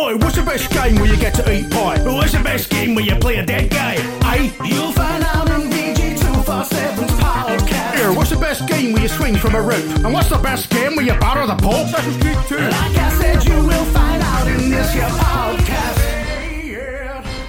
Oi, what's the best game where you get to eat pie? What's the best game where you play a dead guy? Aye, you'll find out in VG247's podcast. Here, what's the best game where you swing from a rope? And what's the best game where you batter the Pope? That's Street 2. Like I said, you will find out in this your podcast.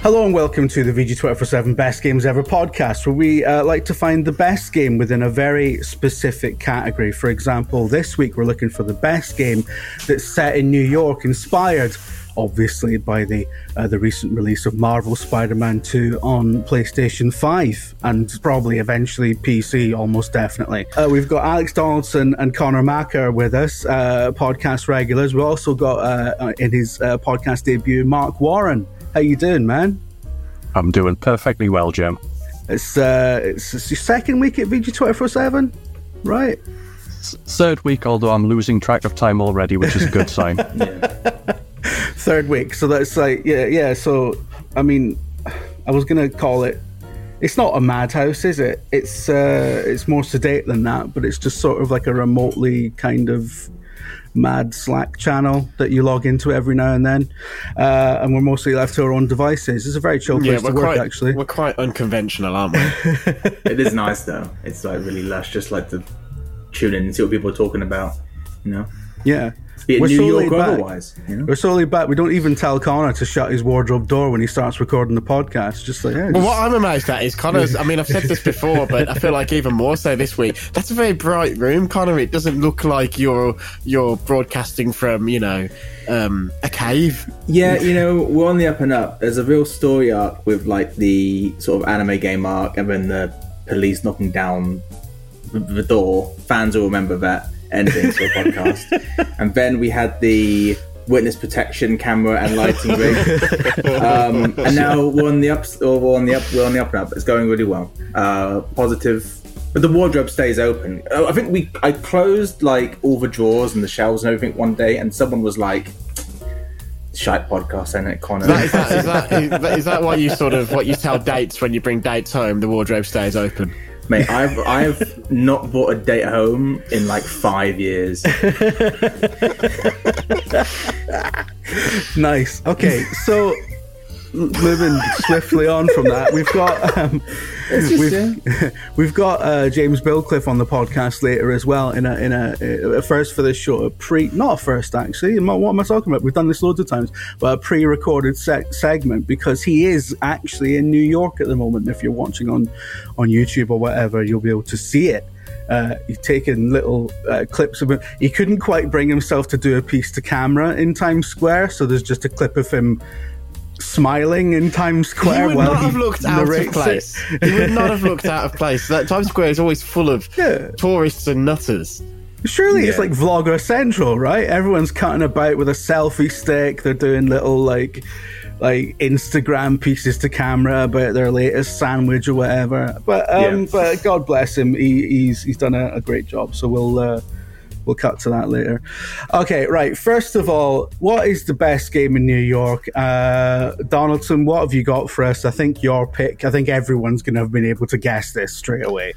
Hello and welcome to the VG247 Best Games Ever podcast, where we uh, like to find the best game within a very specific category. For example, this week we're looking for the best game that's set in New York, inspired obviously by the uh, the recent release of Marvel Spider-Man 2 on PlayStation 5 and probably eventually PC, almost definitely. Uh, we've got Alex Donaldson and Connor Makar with us, uh, podcast regulars. We've also got uh, in his uh, podcast debut Mark Warren. How you doing, man? I'm doing perfectly well, Jim. It's uh, it's, it's your second week at VG twenty four seven, right? Third week, although I'm losing track of time already, which is a good sign. Third week, so that's like yeah, yeah. So I mean, I was gonna call it. It's not a madhouse, is it? It's uh, it's more sedate than that, but it's just sort of like a remotely kind of mad Slack channel that you log into every now and then, uh, and we're mostly left to our own devices. It's a very chill place to work, quite, actually. We're quite unconventional, aren't we? it is nice though. It's like really lush, just like to tune in and see what people are talking about. You know, Yeah. Be it We're New York back. otherwise. You know, We're so laid back. We don't even tell Connor to shut his wardrobe door when he starts recording the podcast. Just like, yeah, Well, what I'm amazed at is Connor's. I mean, I've said this before, but I feel like even more so this week. That's a very bright room, Connor. It doesn't look like you're you're broadcasting from you know um, a cave. yeah, you know, we're on the up and up. There's a real story arc with like the sort of anime game arc, and then the police knocking down the, the door. Fans will remember that ending to a podcast. And then we had the witness protection camera and lighting rig. um, and now we're on the up, or we're on the up, we're on the up and up. It's going really well. Uh, positive. But the wardrobe stays open. Uh, I think we I closed like all the drawers and the shelves and everything one day, and someone was like, "Shite podcast, ain't it, Connor?" Is that, is, that, is, that, is that why you sort of what you tell dates when you bring dates home? The wardrobe stays open. Mate, I've I've not bought a date home in like five years. nice. Okay, so moving swiftly on from that, we've got um, we've, we've got uh, James Billcliffe on the podcast later as well. In a in a, a first for this show, a pre not a first actually. What am I talking about? We've done this loads of times, but a pre-recorded se- segment because he is actually in New York at the moment. If you're watching on on YouTube or whatever, you'll be able to see it. Uh, he's taken little uh, clips of him. He couldn't quite bring himself to do a piece to camera in Times Square, so there's just a clip of him smiling in Times Square You would while not he have looked out of narrates place. You would not have looked out of place. That Times Square is always full of Yeah. tourists and nutters. Surely it's like Vlogger Central, right? Everyone's cutting about with a selfie stick. They're doing little like like Instagram pieces to camera about their latest sandwich or whatever. But um, Yeah. but God bless him, he, he's he's done a, a great job. So we'll uh, we'll cut to that later. Okay, right. First of all, what is the best game in New York? Uh, Donaldson, what have you got for us? I think your pick. I think everyone's going to have been able to guess this straight away.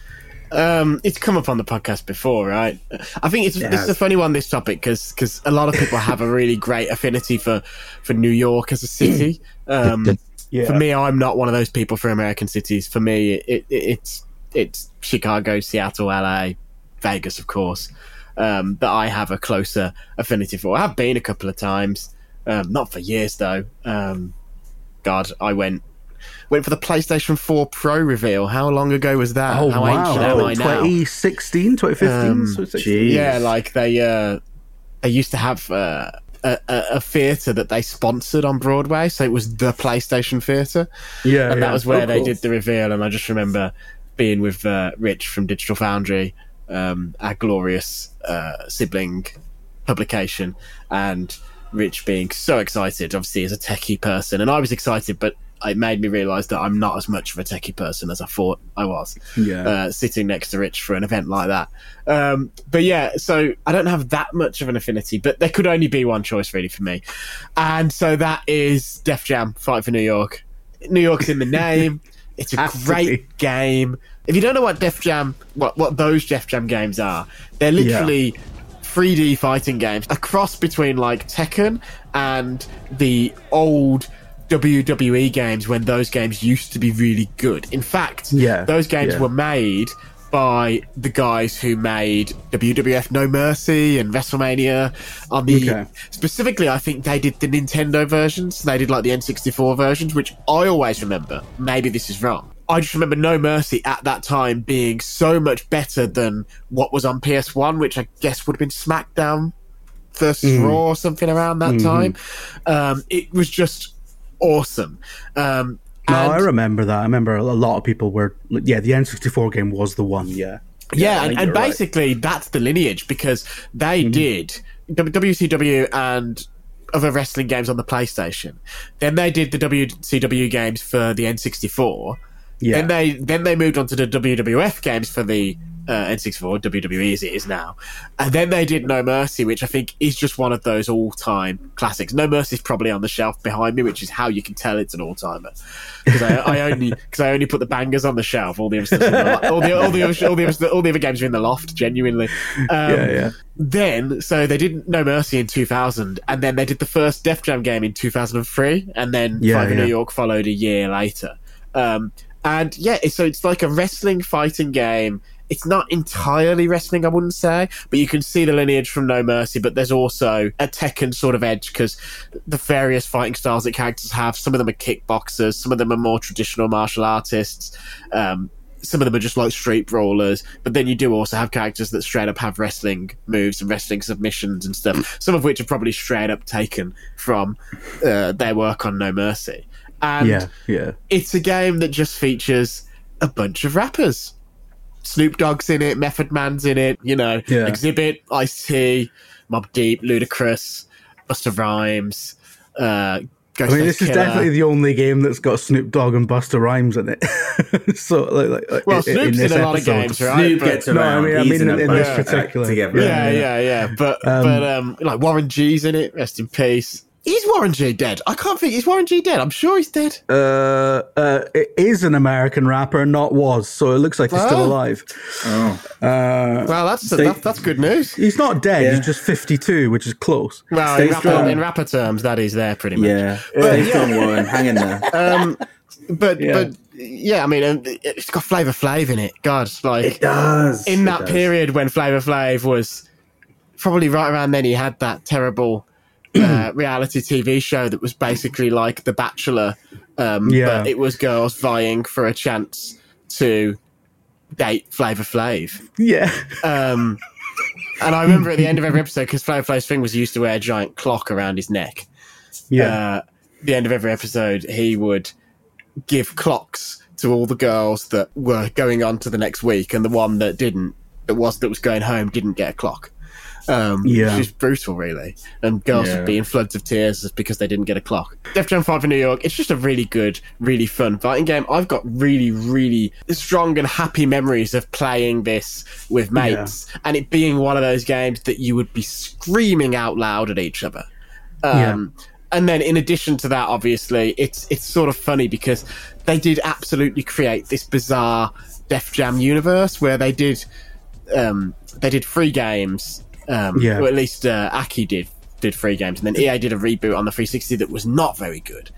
Um, it's come up on the podcast before, right? I think it's this is a funny one. This topic because a lot of people have a really great affinity for for New York as a city. Um, Yeah. For me, I'm not one of those people for American cities. For me, it, it, it's it's Chicago, Seattle, LA, Vegas, of course. Um, that I have a closer affinity for. I have been a couple of times, um, not for years though. Um, God, I went went for the PlayStation 4 Pro reveal. How long ago was that? Oh How wow! ancient am I now? 2016, 2015, Um, Yeah, like they uh, they used to have uh, a, a, a theater that they sponsored on Broadway, so it was the PlayStation Theater, yeah, and yeah. that was where Oh, they cool. did the reveal. And I just remember being with uh, Rich from Digital Foundry, um, our glorious uh, sibling publication, and Rich being so excited, obviously as a techie person, and I was excited, but it made me realise that I'm not as much of a techie person as I thought I was. Yeah. Uh, sitting next to Rich for an event like that. Um, but yeah, so I don't have that much of an affinity, but there could only be one choice really for me, and so that is Def Jam Fight for New York. New York's in the name. It's a great game. If you don't know what Def Jam, what what those Def Jam games are, they're literally 3D fighting games, a cross between like Tekken and the old WWE games when those games used to be really good. In fact, Yeah, those games yeah. were made by the guys who made WWF No Mercy and WrestleMania on the Okay. specifically I think they did the Nintendo versions. They did like the N64 versions, which I always remember. Maybe this is wrong. I just remember No Mercy at that time being so much better than what was on PS1, which I guess would have been SmackDown versus Mm. Raw or something around that Mm-hmm. time. Um, it was just awesome. Um, No, and- I remember that. I remember a lot of people were. Yeah, the N64 game was the one. Yeah. Yeah, I and, and you're right. basically that's the lineage because they did W- WCW and other wrestling games on the PlayStation. Then they did the WCW games for the N64. Yeah. Then they then they moved on to the WWF games for the uh, N64, WWE as it is now, and then they did No Mercy, which I think is just one of those all time classics. No Mercy is probably on the shelf behind me, which is how you can tell it's an all timer because I, I only because I only put the bangers on the shelf. All the other the all the all the other, all the other, all the other games are in the loft. Genuinely, um, Yeah, yeah. Then so they did No Mercy in 2000, and then they did the first Def Jam game in 2003, and then Yeah, Five in yeah. New York followed a year later. Um, and yeah, so it's like a wrestling fighting game. It's not entirely wrestling, I wouldn't say, but you can see the lineage from No Mercy. But there's also a Tekken sort of edge because the various fighting styles that characters have. Some of them are kickboxers, some of them are more traditional martial artists. Um, some of them are just like street brawlers, but then you do also have characters that straight up have wrestling moves and wrestling submissions and stuff. Some of which are probably straight up taken from uh, their work on No Mercy. And Yeah. Yeah. it's a game that just features a bunch of rappers. Snoop Dogg's in it, Method Man's in it, you know, Yeah. Xzibit, Ice T, Mobb Deep, Ludacris, Busta Rhymes, uh, Ghostface I mean, this is Killer. definitely the only game that's got Snoop Dogg and Busta Rhymes in it. so, like, like, like, Well, i- Snoop's in this a lot of episode. games, right? Snoop But- gets No, I around. mean- I mean in, in this particular- together. Yeah, yeah, yeah. But but um, like Warren G's in it. Rest in peace. Is Warren G dead? I can't think. Is Warren G dead? I'm sure he's dead. Uh, uh, it is an American rapper, not was, so it looks like he's still Oh. alive. Oh, Uh, Well, that's Stay- that's, that's good news. he's not dead. Yeah. He's just fifty-two, which is close. Well, in rapper, in rapper terms, that is there pretty much. yeah. But, Stay yeah. strong, Warren. Hang in there. Um, but Yeah. but yeah, I mean, um, it's got Flavor Flav in it. God, like It does. in that does. period when Flavor Flav was probably right around then, he had that terrible uh, reality TV show that was basically like The Bachelor. Um, Yeah. But it was girls vying for a chance to date Flavor Flav. Yeah, Um, and I remember at the end of every episode, because Flavor Flav's thing was he used to wear a giant clock around his neck. yeah, Uh, the end of every episode, he would give clocks to all the girls that were going on to the next week, and the one that didn't, that was that was going home, didn't get a clock. Um, Yeah. which is brutal, really. And girls Yeah. would be in floods of tears just because they didn't get a clock. Def Jam Fight for New York, it's just a really good, really fun fighting game. I've got really, really strong and happy memories of playing this with mates and it being one of those games that you would be screaming out loud at each other. Um, And then, in addition to that, obviously, it's it's sort of funny because they did absolutely create this bizarre Def Jam universe where they did um, they did free games. Um, Yeah. Or at least uh, Aki did did three games, and then EA did a reboot on the 360 that was not very good.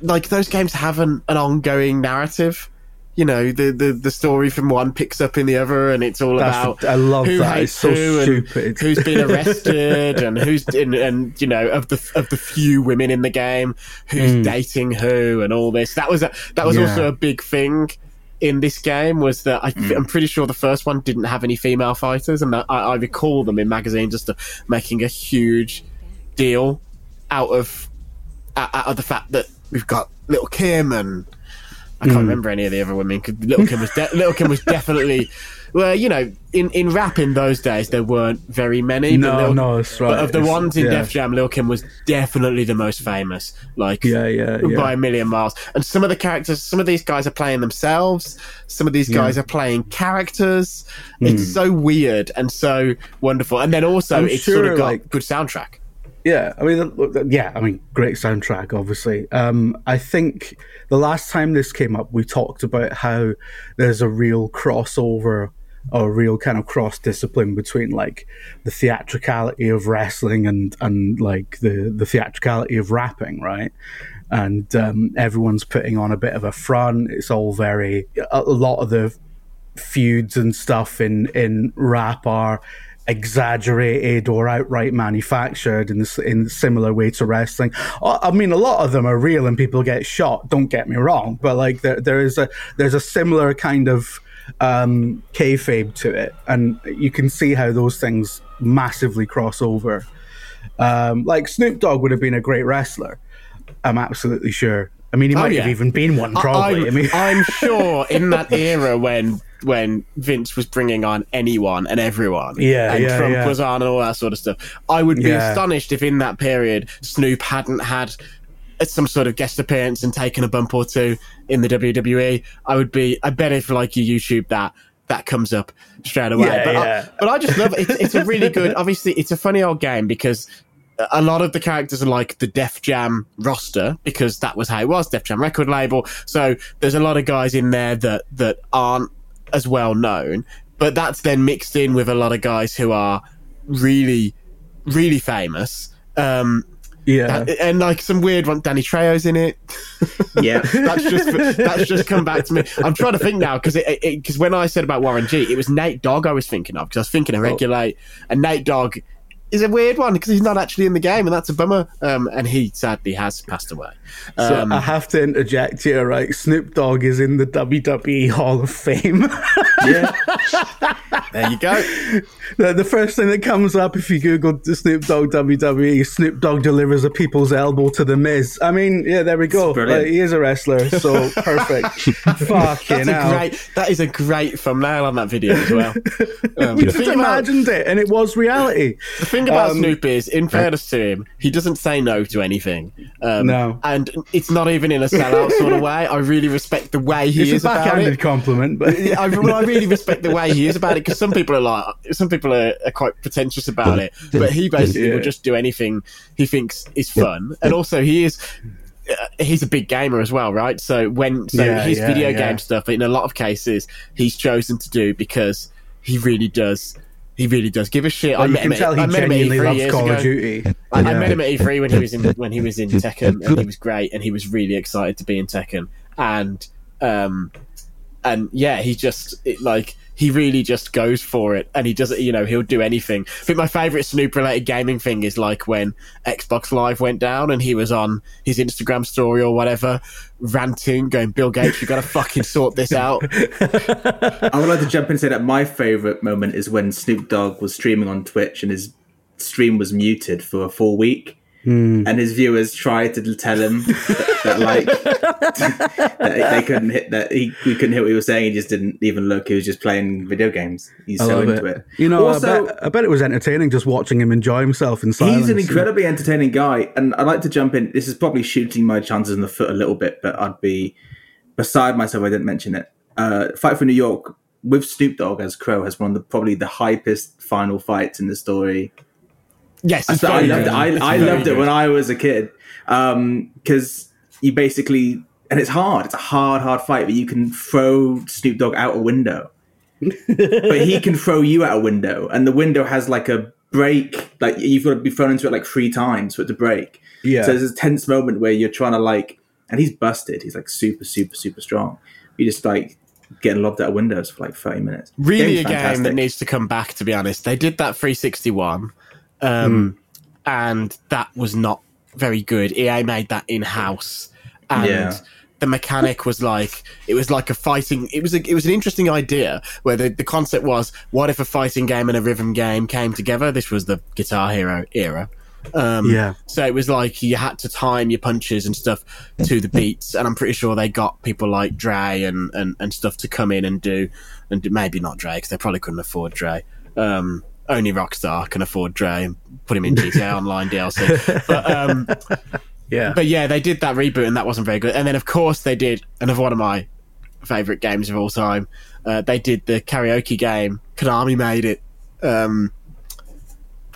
Like those games have an, an ongoing narrative. You know, the, the the story from one picks up in the other, and it's all That's about the- I love who that. It's so stupid. who's been arrested, and who's and, and you know of the of the few women in the game, who's dating who, and all this. That was a, that was. Yeah. also a big thing in this game was that I, Hmm. I'm pretty sure the first one didn't have any female fighters, and I, I recall them in magazines just making a huge deal out of out of the fact that we've got little Kim and I can't remember any of the other women. 'cause Little Kim was de- Little Kim was definitely. Well, you know, in, in rap in those days, there weren't very many. No, but Lil- no, that's right. But of the It's- ones in yeah. Def Jam, Lil Kim was definitely the most famous. Like, Yeah, yeah, yeah. by a million miles. And some of the characters, some of these guys are playing themselves. Some of these guys are playing characters. It's so weird and so wonderful. And then also, Hmm. I'm it's sort of got like- good soundtrack. Yeah, I mean, yeah, I mean, great soundtrack, obviously. Um, I think the last time this came up, we talked about how there's a real crossover, a real kind of cross discipline between like the theatricality of wrestling and and like the the theatricality of rapping, right? And um, everyone's putting on a bit of a front. It's all very a, lot of the feuds and stuff in in rap are exaggerated or outright manufactured in this in similar way to wrestling. I mean, a lot of them are real and people get shot. Don't get me wrong, but like there there is a there's a similar kind of um, kayfabe to it, and you can see how those things massively cross over. Um, like Snoop Dogg would have been a great wrestler. I'm absolutely sure. I mean, he might have yeah. even been one, probably. I, I'm, mean, I'm sure in that era when when Vince was bringing on anyone and everyone, Yeah, and yeah, Trump yeah. was on and all that sort of stuff, I would be astonished if in that period Snoop hadn't had some sort of guest appearance and taken a bump or two in the WWE. I would be. I bet if like you YouTube that. That comes up straight away, Yeah, but, yeah. I, but I just love it. It's, it's a really good. Obviously, it's a funny old game because a lot of the characters are like the Def Jam roster because that was how it was, Def Jam record label. So there's a lot of guys in there that that aren't as well known, but that's then mixed in with a lot of guys who are really, really famous. Um, yeah. and like some weird one, Danny Trejo's in it. Yeah. that's just that's just come back to me. I'm trying to think now because it because when I said about Warren G, it was Nate Dogg I was thinking of because I was thinking of oh. Regulate, and Nate Dogg is a weird one because he's not actually in the game, and that's a bummer. Um, and he sadly has passed away. So Um, I have to interject here, right? Snoop Dogg is in the WWE Hall of Fame. Yeah. there you go. the, the first thing that comes up if you Google the Snoop Dogg WWE, Snoop Dogg delivers a people's elbow to the Miz. I mean, yeah, there we go. Like, he is a wrestler, so perfect. Fucking That's a hell. great. That is a great thumbnail on that video as well. Um, We just imagined it, and it was reality. The thing about Um, Snoop is, in fairness to him, he doesn't say no to anything. Um, No. and it's not even in a sellout sort of way. I really respect the way he It's is a about backhanded it. compliment, but I, well, I really respect the way he is about it because some people are like, some people are, are quite pretentious about it, but he basically Yeah. will just do anything he thinks is fun, and also he is. Uh, he's a big gamer as well, right? So when so Yeah, his yeah, video yeah. game stuff, in a lot of cases, he's chosen to do because he really does. He really does give a shit. I met can him. tell At, he I met him at genuinely E3 loves years Call ago. of Duty. I, I met him at E3 when he was in when he was in Tekken, and he was great, and he was really excited to be in Tekken, and um, and yeah, he just it, like he really just goes for it, and he doesn't, you know, he'll do anything. I think my favorite Snoop related gaming thing is like when Xbox Live went down, and he was on his Instagram story or whatever, ranting, going, "Bill Gates, you got to fucking sort this out." I would like to jump in and say that my favorite moment is when Snoop Dogg was streaming on Twitch and his stream was muted for a full week. And his viewers tried to tell him that, that like that they couldn't hit that he we couldn't hear what he was saying. He just didn't even look. He was just playing video games. He's I so into it. it. You know, also, I, bet, I bet it was entertaining just watching him enjoy himself in silence. He's an incredibly entertaining guy, and I'd like to jump in. This is probably shooting my chances in the foot a little bit, but I'd be beside myself. if I didn't mention it. Uh, Fight for New York with Snoop Dogg as Crow has one of the probably the hypest final fights in the story. Yes, So I loved good. it. I, It's I loved it when I was a kid um, because you basically and it's hard. It's a hard, hard fight, but you can throw Snoop Dogg out a window, but he can throw you out a window, and the window has like a break. Like you've got to be thrown into it like three times for it to break. Yeah. So there's this tense moment where you're trying to like, and he's busted. He's like super, super, super strong. You just like getting lobbed out of windows for like 30 minutes. really Game's a game that needs to come back to be honest they did that 361 um, and that was not very good ea made that in-house and Yeah. the mechanic was like it was like a fighting it was a, it was an interesting idea where the, the concept was what if a fighting game and a rhythm game came together this was the guitar hero era Um, Yeah. So it was like you had to time your punches and stuff to the beats, and I'm pretty sure they got people like Dre and, and, and stuff to come in and do, and do, maybe not Dre because they probably couldn't afford Dre. Um, only Rockstar can afford Dre and put him in GTA Online DLC. But um, Yeah. but yeah, they did that reboot and that wasn't very good. And then of course they did another one of my favorite games of all time. Uh, they did the karaoke game. Konami made it um,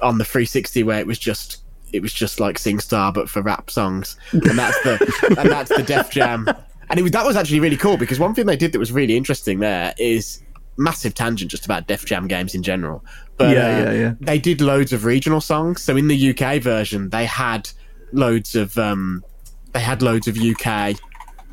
on the 360 where it was just it was just like SingStar but for rap songs, and that's the and that's the Def Jam. And it was, that was actually really cool because one thing they did that was really interesting there is massive tangent just about Def Jam games in general. But Yeah, uh, yeah, yeah. they did loads of regional songs. So in the UK version, they had loads of um, they had loads of UK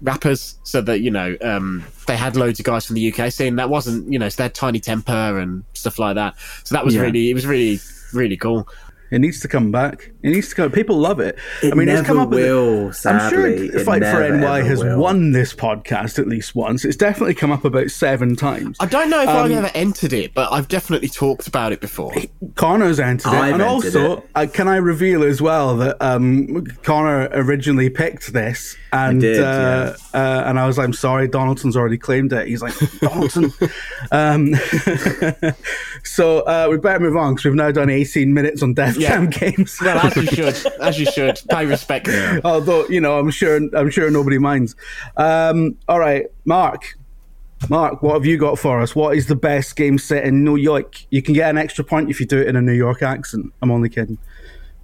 rappers, so that you know um, they had loads of guys from the UK scene. That wasn't you know so they had Tinie Tempah and stuff like that. So that was Yeah. really it was really really cool. It needs to come back. It needs to come. People love it. It I mean, it's come never up. with- will, I'm sure It Fight for NY has will. won this podcast at least once. It's definitely come up about seven times. I don't know if Um, I've ever entered it, but I've definitely talked about it before. Connor's entered it, I've and entered also, it. uh, can I reveal as well that um, Connor originally picked this, and did, uh, uh, and I was like, I'm sorry, Donaldson's already claimed it. He's like, Donaldson. um, so uh, we better move on because we've now done 18 minutes on Def Yeah. Jam games. Well, as you should, as you should, pay respect. Although you know, I'm sure I'm sure nobody minds. Um, all right, Mark. Mark, what have you got for us? What is the best game set in New York? You can get an extra point if you do it in a New York accent. I'm only kidding.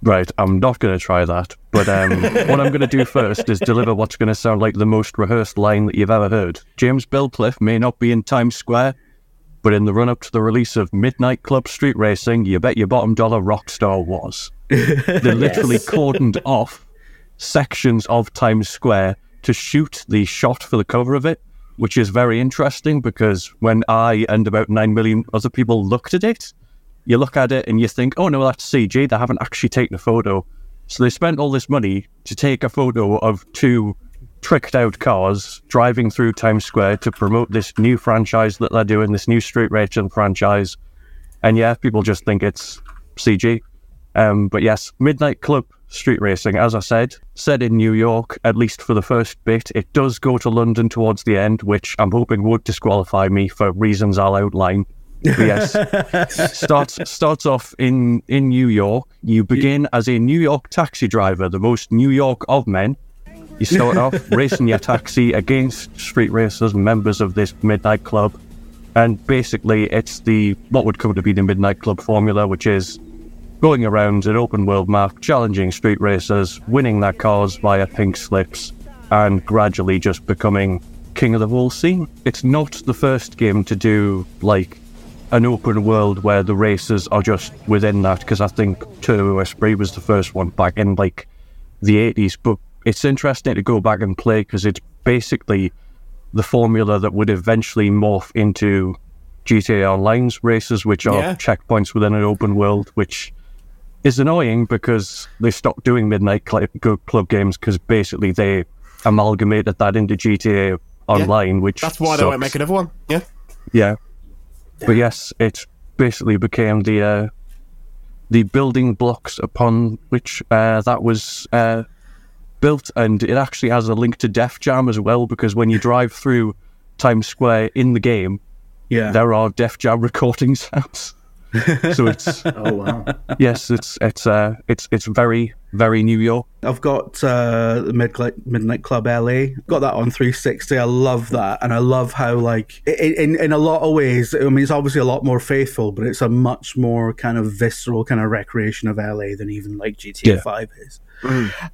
Right, I'm not going to try that. But um, what I'm going to do first is deliver what's going to sound like the most rehearsed line that you've ever heard. James Billcliffe may not be in Times Square, but in the run up to the release of Midnight Club Street Racing, you bet your bottom dollar Rockstar was. They literally cordoned off sections of Times Square to shoot the shot for the cover of it, which is very interesting because when I and about 9 million other people looked at it, you look at it and you think, oh no, that's CG. They haven't actually taken a photo. So they spent all this money to take a photo of two tricked out cars driving through Times Square to promote this new franchise that they're doing, this new street racing franchise. And yeah, people just think it's CG. Um, but yes, Midnight Club Street Racing, as I said, set in New York, at least for the first bit. It does go to London towards the end, which I'm hoping would disqualify me for reasons I'll outline. But yes, starts starts off in in New York. You begin as a New York taxi driver, the most New York of men. You start off racing your taxi against street racers, members of this midnight club, and basically it's the what would come to be the midnight club formula, which is going around an open world map, challenging street racers, winning their cars via pink slips, and gradually just becoming king of the whole scene. It's not the first game to do like an open world where the races are just within that because I think Turbo Esprit was the first one back in like the 80s. But it's interesting to go back and play because it's basically the formula that would eventually morph into GTA Online's races, which are Yeah. checkpoints within an open world, which is annoying because they stopped doing Midnight Cl- Club games because basically they amalgamated that into GTA Online, which That's why they won't sucks. make another one. Yeah. Yeah. But yes, it basically became the uh, the building blocks upon which uh, that was uh, built, and it actually has a link to Def Jam as well. Because when you drive through Times Square in the game, Yeah. there are Def Jam recording sounds. so it's Oh wow! yes, it's it's uh, it's it's very very New York. I've got uh, the Midnight, Midnight Club LA. Got that on 360. I love that, and I love how like in in a lot of ways. I mean, it's obviously a lot more faithful, but it's a much more kind of visceral kind of recreation of LA than even like GTA Yeah. Five is.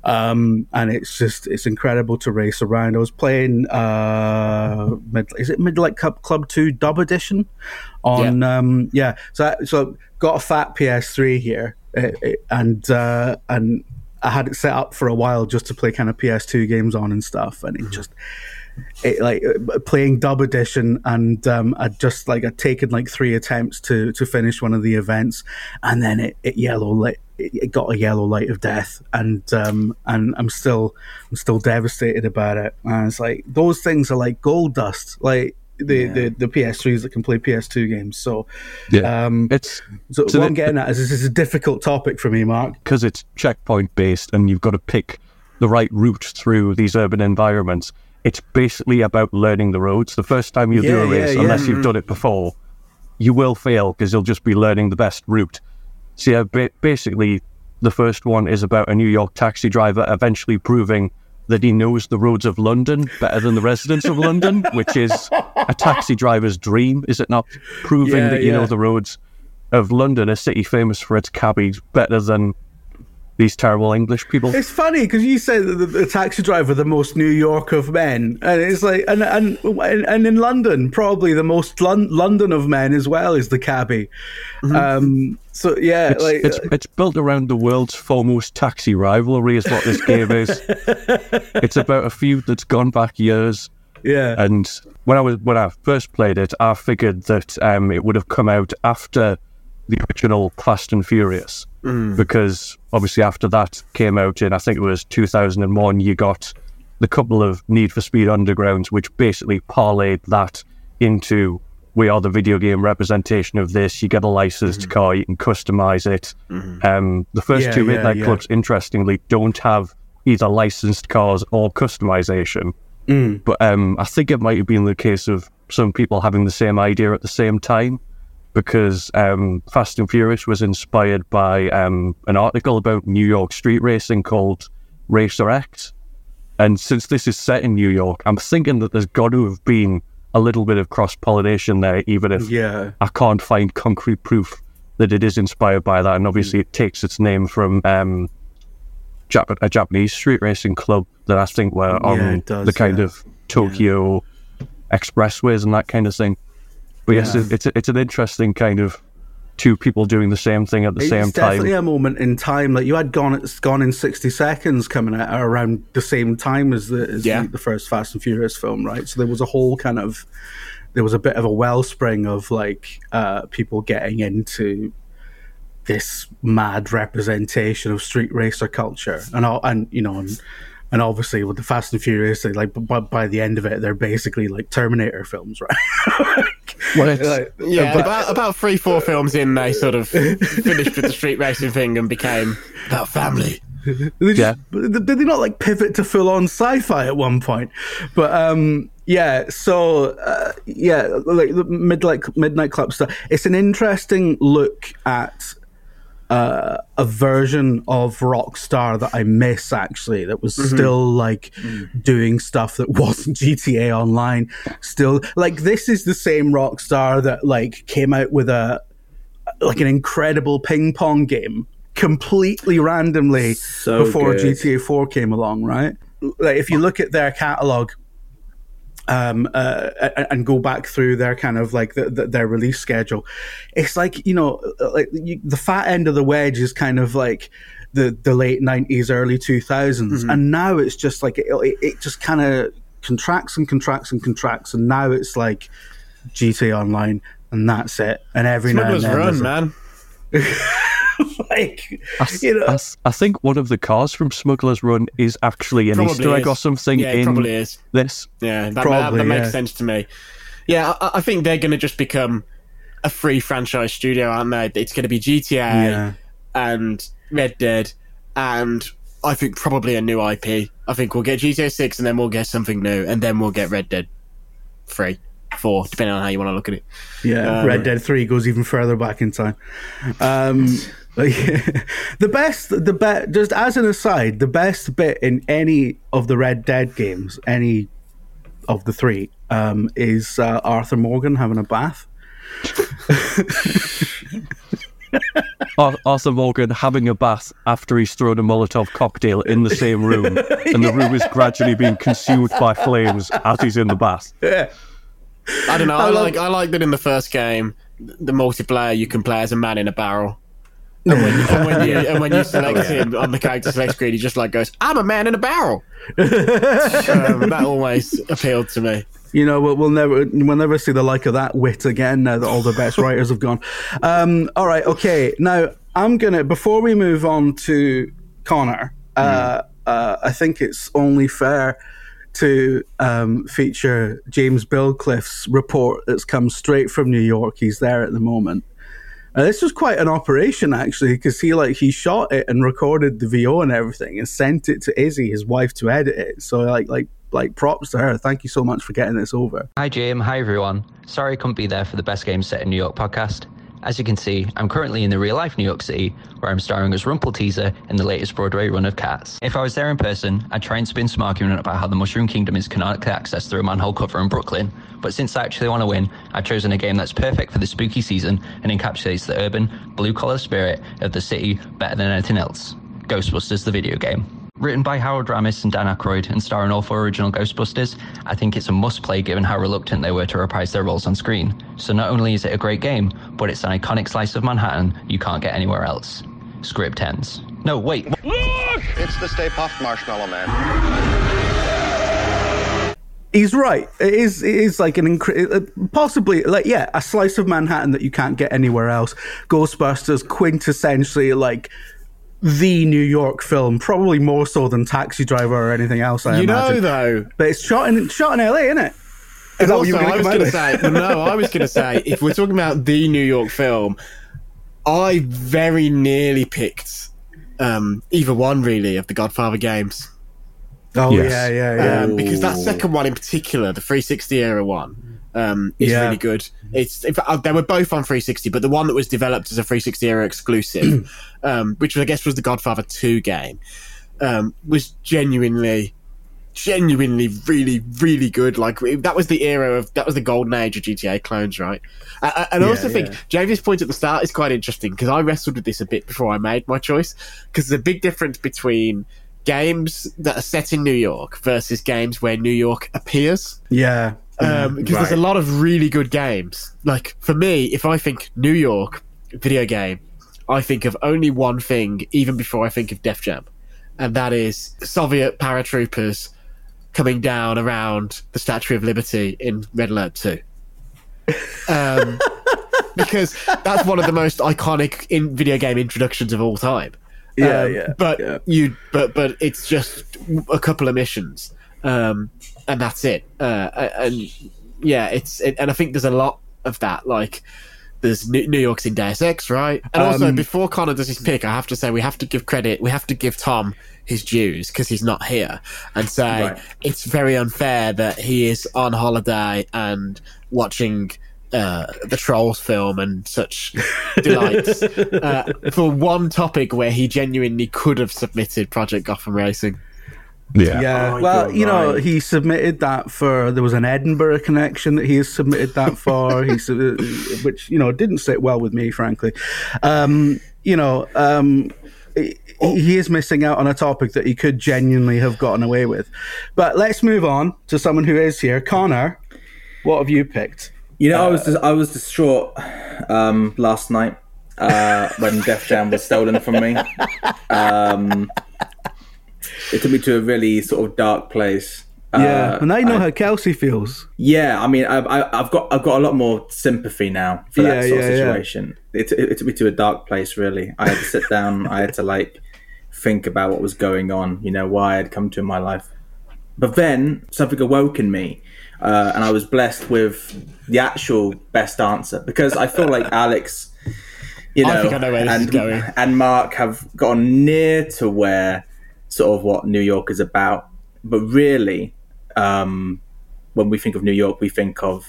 Um, and it's just it's incredible to race around. I was playing uh, mid, is it Midnight Club Club Two Dub Edition on um yeah. So so got a fat PS3 here, uh, uh, and uh, and I had it set up for a while just to play kind of PS2 games on and stuff, and it just it, like uh, playing dub edition and um I'd just like I'd taken like three attempts to to finish one of the events and then it, it yellow lit it, it got a yellow light of death and um and I'm still I'm still devastated about it and it's like those things are like gold dust like the, the, the PS3s that can play PS2 games. So, Yeah. um, It's so so what the- I'm getting at is this is a difficult topic for me, Mark. because it's checkpoint based and you've got to pick the right route through these urban environments. It's basically about learning the roads. The first time you do a race, yeah, yeah. unless you've done it before, you will fail because you'll just be learning the best route. So yeah, ba- basically, the first one is about a New York taxi driver eventually proving that he knows the roads of London better than the residents of London, which is a taxi driver's dream, is it not? Proving Yeah, that you yeah. know the roads of London, a city famous for its cabbies, better than these terrible English people. It's funny because you say that the, the taxi driver the most New York of men, and it's like, and and and in London, probably the most Lon- London of men as well is the cabbie. Um, so yeah, It's, like it's it's built around the world's foremost taxi rivalry, is what this game is. it's about a feud that's gone back years. yeah, And when I was when I first played it, I figured that um, it would have come out after the original Fast and Furious, because obviously after that came out in I think it was 2001, you got the couple of Need for Speed Undergrounds, which basically parlayed that into we are the video game representation of this. You get a licensed car, you can customize it. Um, the first Yeah, two Midnight yeah. Clubs, interestingly, don't have either licensed cars or customization. But um, I think it might have been the case of some people having the same idea at the same time, because um, Fast and Furious was inspired by um, an article about New York street racing called Racer X. And since this is set in New York, I'm thinking that there's got to have been a little bit of cross pollination there, even if yeah, I can't find concrete proof that it is inspired by that. And obviously, it takes its name from um, Jap- a Japanese street racing club that I think were on it does, the kind yeah. of Tokyo expressways and that kind of thing. But yes, Yeah. it's a, it's an interesting kind of two people doing the same thing at the it's same time. It's definitely a moment in time. Like you had gone, it's gone in sixty seconds coming out around the same time as the as Yeah. the, the first Fast and Furious film, right? So there was a whole kind of there was a bit of a wellspring of like uh, people getting into this mad representation of street racer culture, and all, and you know, and, and obviously with the Fast and Furious, they, like by, by the end of it, they're basically like Terminator films, right? Well, it's- Like, Yeah, but- about about three, four films in, they sort of finished with the street racing thing and became about family. They just, Did they not like pivot to full on sci fi at one point? But um, yeah, so uh, yeah, like the midnight midnight club stuff. It's an interesting look at uh, a version of Rockstar that I miss actually. That was still like doing stuff that wasn't GTA Online. Still, like this is the same Rockstar that like came out with a like an incredible ping pong game completely randomly So before good. GTA 4 came along, right? Like if you look at their catalog um uh and go back through their kind of like the, the, their release schedule. It's like you know like you, the fat end of the wedge is kind of like the the late 90s early 2000s and now it's just like it, it, it just kind of contracts and contracts and contracts. And now it's like GTA Online and that's it. And every now and then Run, man. like I, s- you know I s- I think one of the cars from Smuggler's Run is actually an Probably Easter egg is. or something Yeah, in probably is. this. Yeah, that, Probably, that, that makes sense to me. Yeah, I, I think they're going to just become a free franchise studio, aren't they? It's going to be GTA Yeah. and Red Dead, and I think probably a new IP. I think we'll get GTA Six, and then we'll get something new, and then we'll get Red Dead Three, Four, depending on how you want to look at it. Yeah, Um, Red Dead Three goes even further back in time. Um, like, the best, the best. Just as an aside, the best bit in any of the Red Dead games, any of the three, um, is uh, Arthur Morgan having a bath. Arthur Morgan having a bath after he's thrown a Molotov cocktail in the same room, and the room is gradually being consumed by flames as he's in the bath. Yeah. I don't know. I, love- like I like that in the first game, the multiplayer you can play as a man in a barrel. And when, and when you and when you select him on the character select screen, he just like goes, "I'm a man in a barrel." um, that always appealed to me. You know, we'll, we'll never we'll never see the like of that wit again now that all the best writers have gone. Um, all right, okay. Now I'm gonna before we move on to Connor, uh, uh, I think it's only fair to um, feature James Billcliffe's report that's come straight from New York. He's there at the moment. Uh, this was quite an operation actually, because he like he shot it and recorded the VO and everything and sent it to Izzy, his wife, to edit it. So like like like props to her. Thank you so much for getting this over. Hi, Jim, Hi, everyone. Sorry I couldn't be there for the Best Game Set in New York podcast. As you can see, I'm currently in the real life New York City, where I'm starring as Rumpleteazer in the latest Broadway run of Cats. If I was there in person, I'd try and spin some argument about how the Mushroom Kingdom is canonically accessed through a manhole cover in Brooklyn, but since I actually want to win, I've chosen a game that's perfect for the spooky season and encapsulates the urban, blue collar spirit of the city better than anything else Ghostbusters, the video game. Written by Harold Ramis and Dan Aykroyd and starring all four original Ghostbusters, I think it's a must play given how reluctant they were to reprise their roles on screen. So not only is it a great game, but it's an iconic slice of Manhattan you can't get anywhere else. Script ends. No, wait. Look! It's the Stay Puft Marshmallow Man. He's right. It is. It is like an incre- uh, possibly like yeah, a slice of Manhattan that you can't get anywhere else. Ghostbusters, quintessentially like the New York film, probably more so than Taxi Driver or anything else. I you imagine. know, though, but it's shot in shot in LA, isn't it? Is And that what you also, were I was gonna going to come out say, no, I was going to say, if we're talking about the New York film, I very nearly picked um, either one, really, of the Godfather games. Oh Yes. yeah, yeah, yeah. Um, because that second one in particular, the 360 era one, um, is Yeah. really good. It's in fact, uh, they were both on 360, but the one that was developed as a 360 era exclusive, um, which I guess was the Godfather 2 game, um, was genuinely, genuinely really, really good. Like that was the era of that was the golden age of GTA clones, right? I, I- and I also think Jamie's point at the start is quite interesting because I wrestled with this a bit before I made my choice because there's a big difference between games that are set in New York versus games where New York appears. yeah. Um, because there's a lot of really good games. Like for me, if I think New York video game, I think of only one thing, even before I think of Def Jam, and that is Soviet paratroopers coming down around the Statue of Liberty in Red Alert Two. Um, because that's one of the most iconic in video game introductions of all time. Yeah, Um, yeah, But yeah. you, but but it's just a couple of missions, um, and that's it. Uh, and yeah, it's it, and I think there's a lot of that. Like there's New, New York's in Deus Ex, right? And also, Um, before Connor does his pick, I have to say we have to give credit. We have to give Tom his dues because he's not here, and say Right. it's very unfair that he is on holiday and watching. Uh, the Trolls film and such delights uh, for one topic where he genuinely could have submitted Project Gotham Racing. Yeah. Yeah, Oh, well, you're know, right. he submitted that for there was an Edinburgh connection that he has submitted that for, he which you know didn't sit well with me, frankly. Um, you know, um, he, he is missing out on a topic that he could genuinely have gotten away with. But let's move on to someone who is here, Connor. What have you picked? You know, I was I was distraught um, last night uh, when Def Jam was stolen from me. Um, it took me to a really sort of dark place. Yeah, Uh, and now you know I- how Kelsey feels. Yeah, I mean, I've, I- I've got I've got a lot more sympathy now for that Yeah, sort of yeah, yeah. situation. It, it, it took me to a dark place. Really, I had to sit down. I had to like think about what was going on. You know, why I'd come to in my life. But then something awoke in me, uh, and I was blessed with the actual best answer because I feel like Alex, you know, I think I know where this and, is going. and Mark have gone near to where sort of what New York is about. But really, um, when we think of New York, we think of,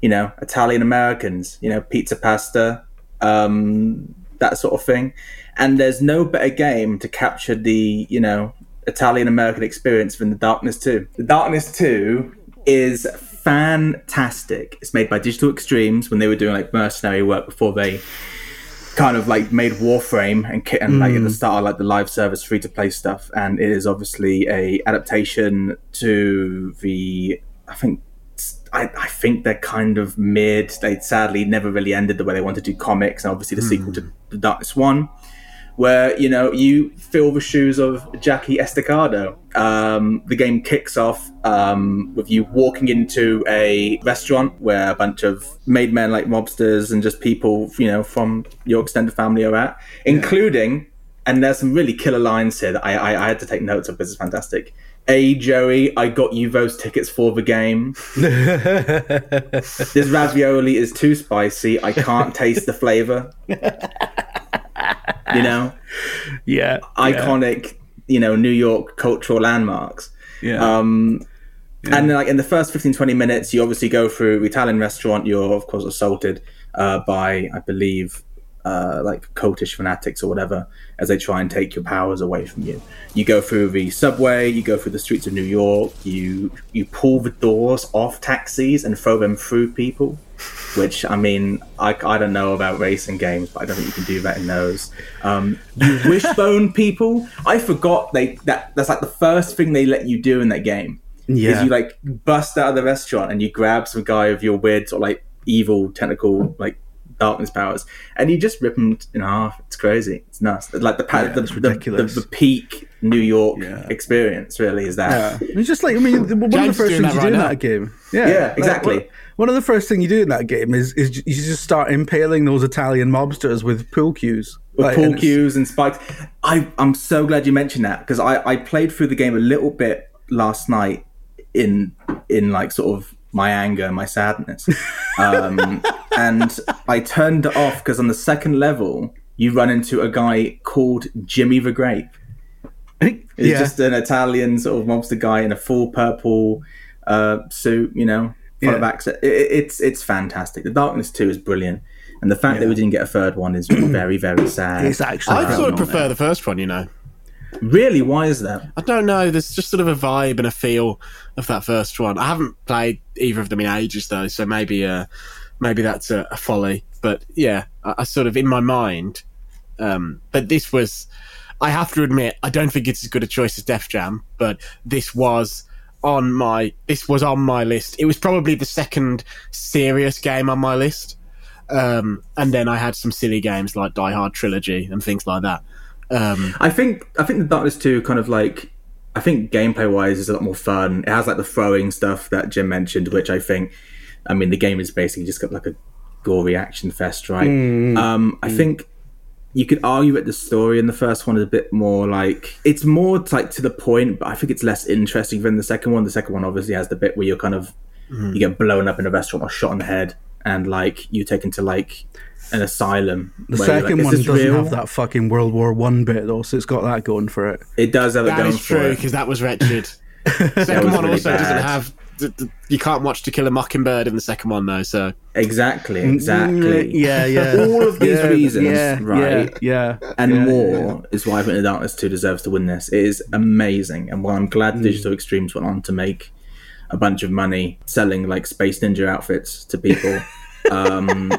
you know, Italian Americans, you know, pizza pasta, um, that sort of thing. And there's no better game to capture the, you know, Italian American experience than The Darkness 2. The Darkness 2 is fantastic. It's made by Digital Extremes when they were doing like mercenary work before they kind of like made Warframe and ki- and like at the hmm. start of like the live service free to play stuff, and it is obviously a adaptation to the I think I, I think they're kind of mid. They sadly never really ended the way they wanted to do comics, and obviously the sequel to hmm. The Darkness One, where you know you fill the shoes of Jackie Estacado. Um, the game kicks off um, with you walking into a restaurant where a bunch of made men like mobsters and just people you know from your extended family are at, including. And there's some really killer lines here that I, I, I had to take notes of because it's fantastic. Hey Joey, I got you those tickets for the game. this ravioli is too spicy. I can't taste the flavor. You know, yeah, iconic, you know, New York cultural landmarks. yeah. Um, And then, like in the first 15, 20 minutes, you obviously go through the Italian restaurant. You're of course assaulted uh, by, I believe, uh, like cultish fanatics or whatever, as they try and take your powers away from you. You go through the subway. You go through the streets of New York. You you pull the doors off taxis and throw them through people. Which I mean, I, I don't know about racing games, but I don't think you can do that in those. Um, you wishbone people. I forgot they that that's like the first thing they let you do in that game Yeah. is you like bust out of the restaurant and you grab some guy of your weird sort of like evil tentacle like darkness powers and you just rip them in half. It's crazy. It's nuts. Like the pa- Yeah, the, it's the, the, the peak New York Yeah. experience really is that. Yeah. It's just like I mean, the- one of the first things you that do in right that game. Yeah, Yeah, Like, exactly. one- one of the first thing you do in that game is is you just start impaling those Italian mobsters with pool cues. With Like, pool and cues and spikes. I, I'm so glad you mentioned that because I, I played through the game a little bit last night in in like sort of my anger, my sadness, um, and I turned it off because on the second level you run into a guy called Jimmy the Grape. He's Yeah. just an Italian sort of mobster guy in a full purple uh, suit, you know, full of Yeah. accent. It, it- it's it's fantastic. The Darkness Two is brilliant, and the fact that we didn't get a third one is very very sad. It's actually. I sort of phenomenal. prefer the first one, you know. Really, why is that? I don't know. There's just sort of a vibe and a feel of that first one. I haven't played either of them in ages though, so maybe uh, maybe that's a, a folly. But yeah, I, I sort of in my mind. Um, but this was, I have to admit, I don't think it's as good a choice as Def Jam, but this was on my this was on my list. It was probably the second serious game on my list. Um, and then I had some silly games like Die Hard Trilogy and things like that. Um, I think I think the Darkness Two kind of like I think gameplay wise is a lot more fun. It has like the throwing stuff that Jim mentioned, which I think I mean the game is basically just got like a gory action fest, right? Um, I think you could argue that the story in the first one is a bit more like it's more like to the point, but I think it's less interesting than the second one. The second one obviously has the bit where you're kind of mm-hmm. you get blown up in a restaurant or shot in the head, and like you taken to like an asylum. The second like, one doesn't real?" have that fucking World War One bit though, so it's got that going for it. It does have it That going is for true it. because that was wretched. second one really also doesn't have. The, the, you can't watch To Kill a Mockingbird in the second one though. So Exactly, exactly. Mm, Yeah, yeah. All of these Yeah, reasons, yeah, right? Yeah, yeah. And yeah, more is why I think The Darkness 2 deserves to win this. It is amazing. And while I'm glad Mm. Digital Extremes went on to make a bunch of money selling like Space Ninja outfits to people, um,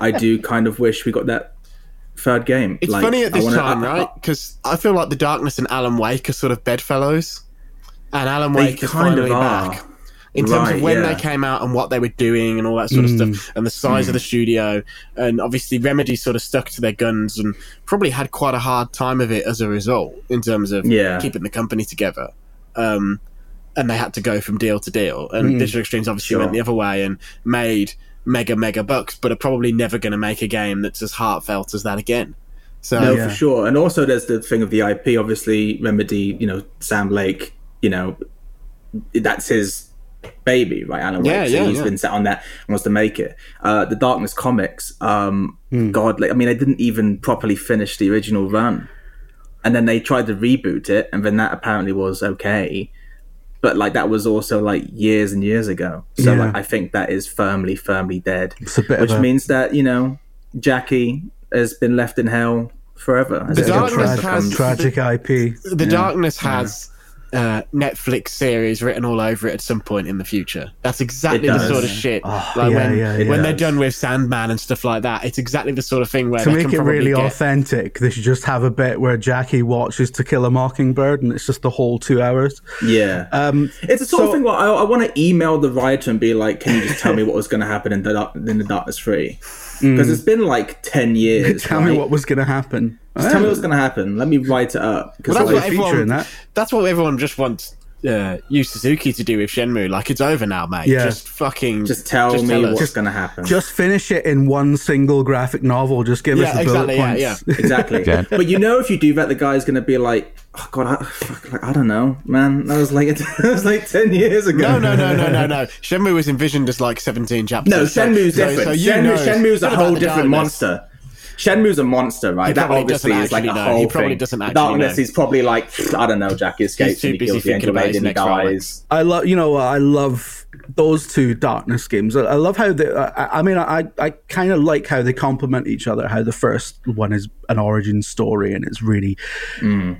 I do kind of wish we got that third game. it's Like, funny at this wanna- time, I- I- right? Because I feel like The Darkness and Alan Wake are sort of bedfellows, and Alan They Wake is kind of finally are. back. In terms Right, of when yeah. they came out and what they were doing and all that sort of Mm. stuff, and the size of the studio, and obviously Remedy sort of stuck to their guns and probably had quite a hard time of it as a result in terms of Yeah. keeping the company together. Um, and they had to go from deal to deal. And Digital Extremes obviously Sure. went the other way and made mega mega bucks, but are probably never going to make a game that's as heartfelt as that again. So No, Yeah. for sure. And also, there's the thing of the IP. Obviously, Remedy, you know, Sam Lake, you know, that's his baby, right? Alan Wake. Yeah, so yeah, he's yeah. been set on that and wants to make it. Uh, the Darkness comics, um, Hmm. God, like, I mean, they didn't even properly finish the original run. And then they tried to reboot it, and then that apparently was okay. But like that was also like years and years ago. So Yeah. like I think that is firmly, firmly dead. It's a bit which of a- means that you know Jackie has been left in hell forever. As The it Darkness has- Tragic IP. the Darkness has uh, Netflix series written all over it at some point in the future. That's exactly the sort of shit. Oh, like yeah, when, yeah, yeah. when they're done with Sandman and stuff like that, it's exactly the sort of thing where To they make can it really get, authentic, they should just have a bit where Jackie watches To Kill a Mockingbird, and it's just the whole two hours. Yeah. Um, It's the sort of thing where I, I want to email the writer and be like, "Can you just tell me what was going to happen in the Dark- in the Darkness Three? Because it's been like ten years. Mm. tell me what was going to happen. Just tell me what's going to happen. Let me write it up. Because Well, that's what everyone. in that. That's what everyone just wants uh, Yu Suzuki to do with Shenmue. Like it's over now, mate. Yeah. Just fucking. Just tell me tell us. what's going to happen. Just finish it in one single graphic novel. Just give us the bullet exactly, yeah, points. yeah. exactly. Yeah. But you know, if you do that, the guy's going to be like, "Oh God, I, fuck, like, I don't know, man. That was like that was like ten years ago." No, no, no, no, no, no. Shenmue was envisioned as like 17 chapters. No, So- Shenmue's so- different. so you Shenmue, Shenmue's a whole different darkness? monster. Shenmue's a monster, right? That obviously is like a know. whole He probably thing. doesn't actually Darkness, know. he's probably like, I don't know, Jack escapes and he kills the angel about lady his and he dies. I love, you know, I love those two darkness games. I, I love how they. I, I mean, I I kind of like how they complement each other. How the first one is an origin story and it's really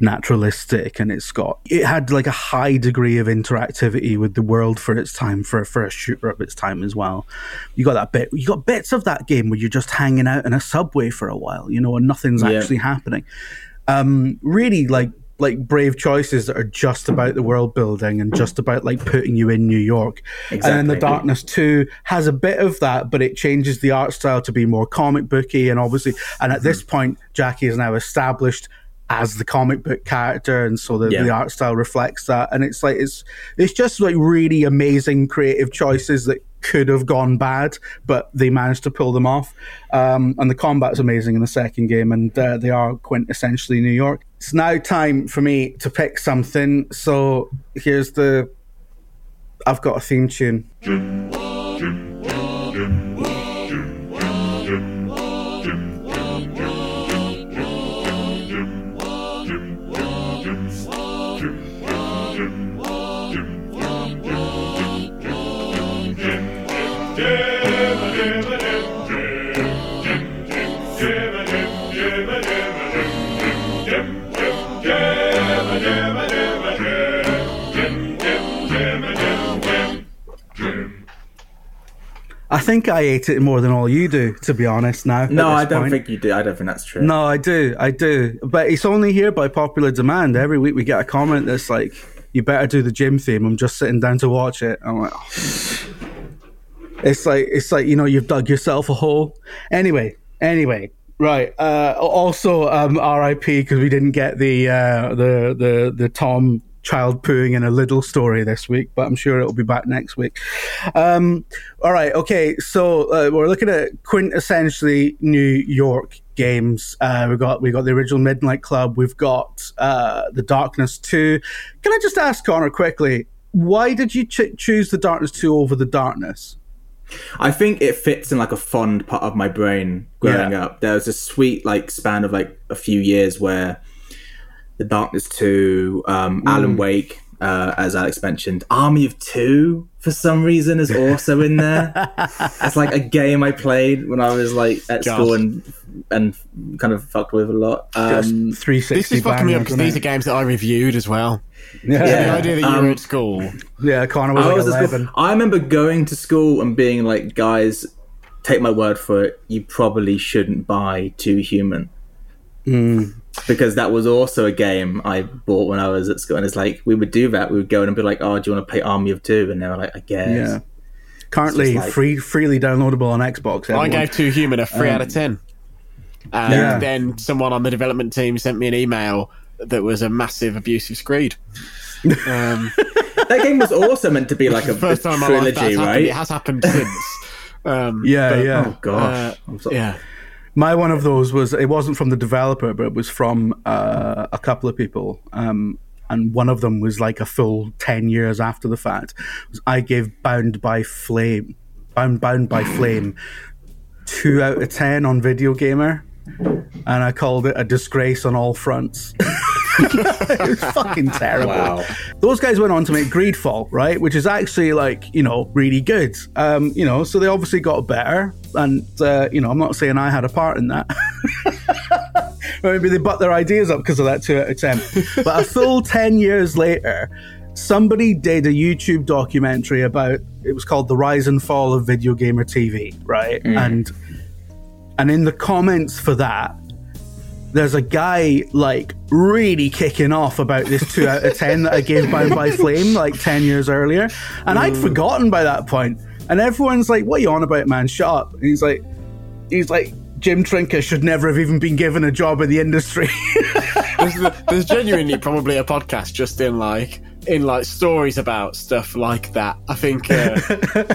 naturalistic and it's got it had like a high degree of interactivity with the world for its time for for a shooter of its time as well. You got that bit. You got bits of that game where you're just hanging out in a subway for a while, you know, and nothing's Yeah. actually happening. Um, really like like brave choices that are just about the world building and just about like putting you in New York. And then the Darkness 2 has a bit of that, but it changes the art style to be more comic booky. And obviously and at this point Jackie is now established as the comic book character. And so the, Yeah. the art style reflects that. And it's like it's it's just like really amazing creative choices that could have gone bad but they managed to pull them off. Um, and the combat's amazing in the second game. And uh, they are quintessentially new york it's now time for me to pick something so here's the i've got a theme tune i think i ate it more than all you do to be honest now No, I don't point. think you do. I don't think that's true. No, I do, I do, but it's only here by popular demand. Every week we get a comment that's like, "You better do the gym theme." I'm just sitting down to watch it. I'm like, oh. it's like it's like you know you've dug yourself a hole. Anyway, anyway, right. Uh, also, um, R.I.P. because we didn't get the uh, the the the Tom child pooing in a little story this week, but I'm sure it'll be back next week. Um, all right, okay. So uh, we're looking at quintessentially New York games. Uh, we got we got the original Midnight Club. We've got uh, the Darkness Two. Can I just ask Connor quickly? Why did you ch- choose the Darkness Two over the Darkness? I think it fits in like a fond part of my brain growing Yeah. up. There was a sweet like span of like a few years where the Darkness Two, um, Alan Wake, uh, as Alex mentioned, Army of Two for some reason is also in there. That's like a game I played when I was like at God. school and and kind of fucked with a lot. Um, Three sixty. This is fucking me up because these are games that I reviewed as well. yeah, The idea that you um, were at school. yeah. Connor was I like was at eleven. I remember going to school and being like, guys, take my word for it. You probably shouldn't buy Too Human. Because that was also a game I bought when I was at school. And it's like, we would do that. We would go in and be like, oh, do you want to play Army of Two? And they were like, I guess. Yeah. Currently like- free, freely downloadable on Xbox. I gave Too Human a 3 out of 10. And Yeah. then someone on the development team sent me an email that was a massive abusive screed. Um, That game was also meant to be like a, first a time in my life that's trilogy, happened. right? It has happened since. Um, Yeah, but, yeah. Oh, gosh. uh, I'm so- yeah. My one of those was it wasn't from the developer, but it was from uh, a couple of people. Um, and one of them was like a full ten years after the fact. I gave Bound by Flame, Bound Bound by Flame, two out of ten on Video Gamer, and I called it a disgrace on all fronts. it was fucking terrible. Wow. Those guys went on to make Greedfall, right? Which is actually like, you know, really good. Um, you know, so they obviously got better. And, uh, you know, I'm not saying I had a part in that. Maybe they butt their ideas up because of that two out of 10. But a full 10 years later, somebody did a YouTube documentary about, it was called The Rise and Fall of Video Gamer TV, right? And, and in the comments for that, there's a guy like really kicking off about this two out of ten that I gave Bound by Flame like ten years earlier, and I'd forgotten by that point. And everyone's like, "What are you on about, man? Shut up!" And he's like, "He's like." Jim Trinca should never have even been given a job in the industry. There's, there's genuinely probably a podcast just in like in like stories about stuff like that. I think uh,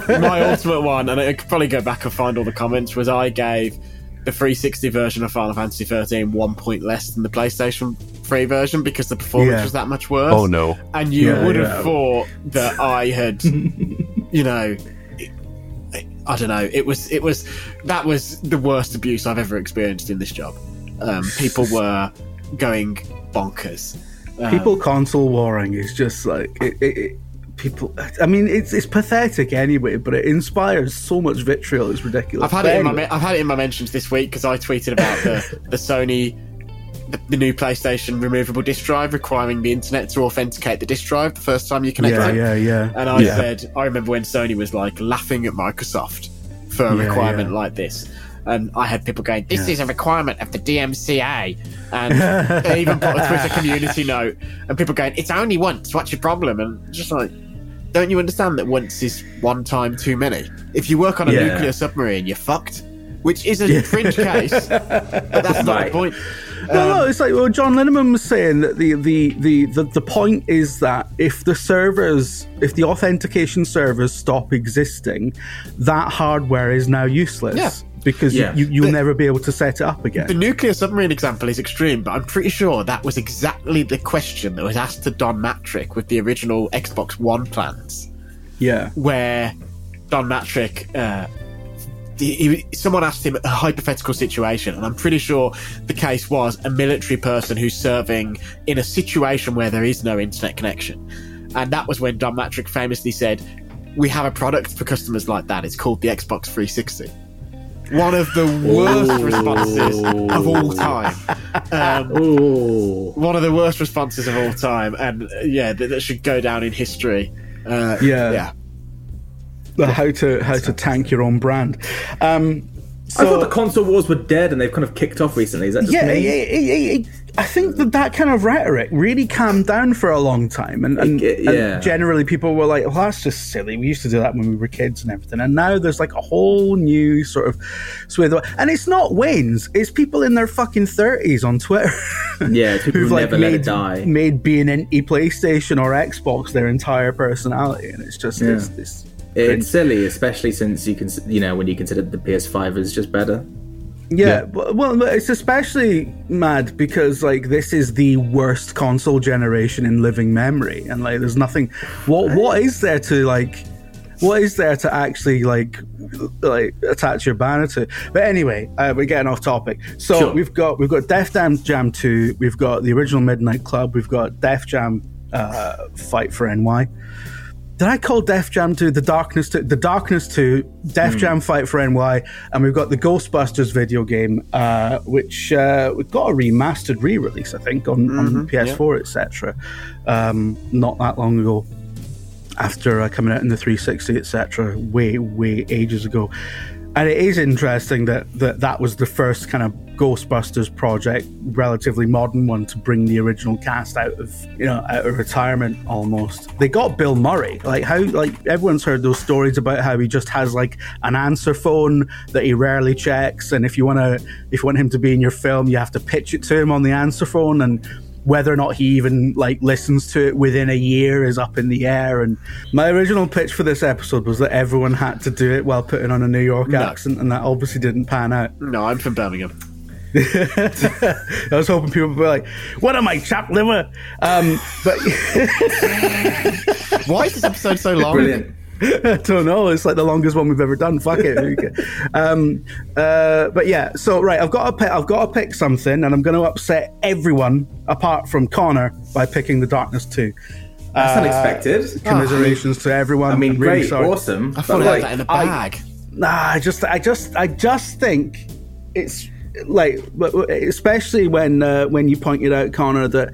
my ultimate one, and I could probably go back and find all the comments, was I gave the 360 version of Final Fantasy 13 one point less than the PlayStation 3 version because the performance Yeah. was that much worse. Oh no. And you Yeah, would have yeah. thought that I had, you know, I don't know. It was it was that was the worst abuse I've ever experienced in this job. Um, people were going bonkers. Um, People console warring is just like it, it, it, people. I mean, it's it's pathetic anyway, but it inspires so much vitriol. It's ridiculous. I've had it in my I've had it in my mentions this week because I tweeted about the the Sony. The, the new PlayStation removable disk drive requiring the internet to authenticate the disk drive the first time you connect yeah, it. yeah, yeah. And I yeah. said, I remember when Sony was like laughing at Microsoft for a Yeah, requirement yeah. like this. And I had people going, This is a requirement of the DMCA. And they even put a Twitter community note. And people going, It's only once. What's your problem? And just like, don't you understand that once is one time too many? If you work on a Yeah. nuclear submarine, you're fucked. Which is a fringe case, but that's not Right. the point. No, no, um, it's like well, John Linneman was saying that the, the, the, the, the point is that if the servers, if the authentication servers stop existing, that hardware is now useless Yeah. Because Yeah. you, you'll The- never be able to set it up again. The nuclear submarine example is extreme, but I'm pretty sure that was exactly the question that was asked to Don Mattrick with the original Xbox One plans, yeah, where Don Mattrick, uh, he, he- someone asked him a hypothetical situation, and I'm pretty sure the case was a military person who's serving in a situation where there is no internet connection. And that was when Don Mattrick famously said, We have a product for customers like that. It's called the Xbox 360. One of the worst responses of all time. Um, Ooh. one of the worst responses of all time, and uh, yeah, that, that should go down in history. Uh, Yeah. yeah. the how to how to tank your own brand. Um, I thought so the console wars were dead and they've kind of kicked off recently. Is that just yeah, me? it- it- it- it- I think that that kind of rhetoric really calmed down for a long time, and, and, It- and generally people were like, "Well, that's just silly. We used to do that when we were kids and everything." And now there's like a whole new sort of swathe, and it's not Wayne's; it's people in their fucking thirties on Twitter. Yeah, it's people who've like never let made, it die. made being into PlayStation or Xbox their entire personality, and it's just it's, it's It's silly, especially since you can, you know, when you consider the PS5 is just better. Yeah, well, well, it's especially mad because like this is the worst console generation in living memory, and like there's nothing. What what is there to like? What is there to actually like like attach your banner to? But anyway, uh, we're getting off topic. So Sure. we've got we've got Def Jam Jam two, we've got the original Midnight Club, we've got Def Jam uh, Fight for NY. Did I call Def Jam 2 the Darkness 2? The Darkness 2, Def Jam Fight for NY, and we've got the Ghostbusters video game, uh, which uh, we got a remastered re release, I think, on, on PS4, etc. Um, not that long ago, after uh, coming out in the 360, etc. Way, way ages ago. And it is interesting that, that that was the first kind of Ghostbusters project, relatively modern one, to bring the original cast out of you know out of retirement almost. They got Bill Murray. Like how like everyone's heard those stories about how he just has like an answer phone that he rarely checks, and if you want to if you want him to be in your film, you have to pitch it to him on the answer phone and whether or not he even like listens to it within a year is up in the air and my original pitch for this episode was that everyone had to do it while putting on a new york accent and that obviously didn't pan out No, I'm from Birmingham. i was hoping people would be like what am i chopped liver um but Why is this episode so long? Brilliant. I don't know. It's like the longest one we've ever done. Fuck it. Um, uh, but yeah. So right, I've got to pick. I've got to pick something, and I'm going to upset everyone apart from Connor by picking the Darkness Two. That's unexpected. Commiserations to everyone. I mean, I'm really great, sorry. awesome. I thought but I had like, that in a I- bag. Nah, I just, I just, I just think it's like, especially when uh, when you pointed out, Connor, that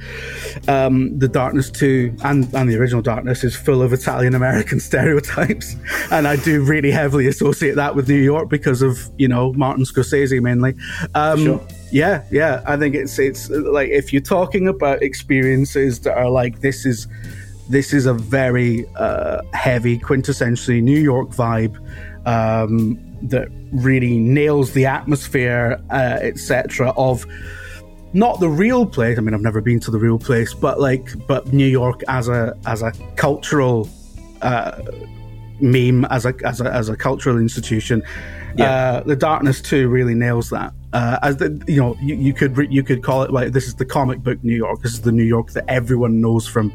um, the Darkness Two and and the original Darkness is full of Italian American stereotypes, and I do really heavily associate that with New York because of you know Martin Scorsese mainly. Um, Sure. Yeah, yeah, I think it's it's like if you're talking about experiences that are like this is this is a very uh, heavy, quintessentially New York vibe um, that really nails the atmosphere, uh, etc. Of not the real place. I mean, I've never been to the real place, but like, but New York as a as a cultural uh, meme, as a as a as a cultural institution. Uh, the Darkness Two really nails that. Uh, as the you know, you, you could re- you could call it like this is the comic book New York. This is the New York that everyone knows from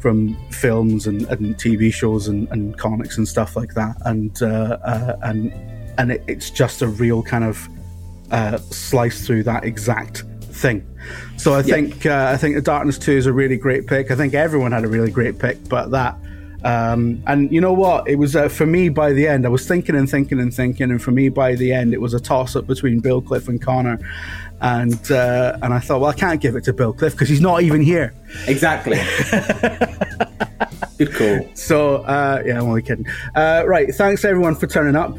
from films and, and TV shows and, and comics and stuff like that. And uh, uh, and and it, it's just a real kind of uh, slice through that exact thing. So I think uh, I think the Darkness Two is a really great pick. I think everyone had a really great pick, but that. Um, and you know what? It was uh, for me by the end. I was thinking and thinking and thinking, and for me by the end, it was a toss up between Bill Cliff and Connor. And uh, and I thought, well, I can't give it to Bill Cliff because he's not even here. Exactly. Good call. So uh, yeah, I'm only kidding. Uh, right, thanks everyone for turning up.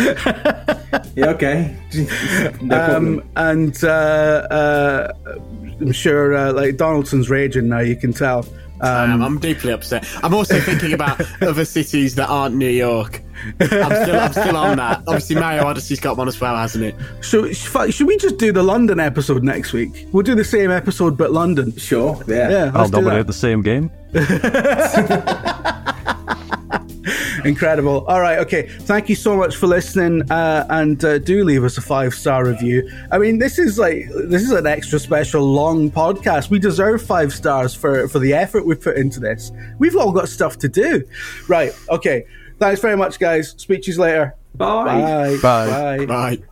Yeah, okay. no. Um, and uh, uh, I'm sure uh, like Donaldson's raging now. You can tell. Um, I'm deeply upset. I'm also thinking about other cities that aren't New York. I'm still, I'm still on that. Obviously, Mario Odyssey's got one as well, hasn't it? So should we just do the London episode next week? We'll do the same episode but London. sure. Yeah. Yeah, I'll let's do dominate the same game. Incredible. All right. Okay. Thank you so much for listening, uh, and uh, do leave us a five star review. I mean, this is like this is an extra special long podcast. We deserve five stars for for the effort we put into this. We've all got stuff to do. Right. Okay. Thanks very much, guys. Speak to you later. Bye. Bye. Bye. Bye. Right.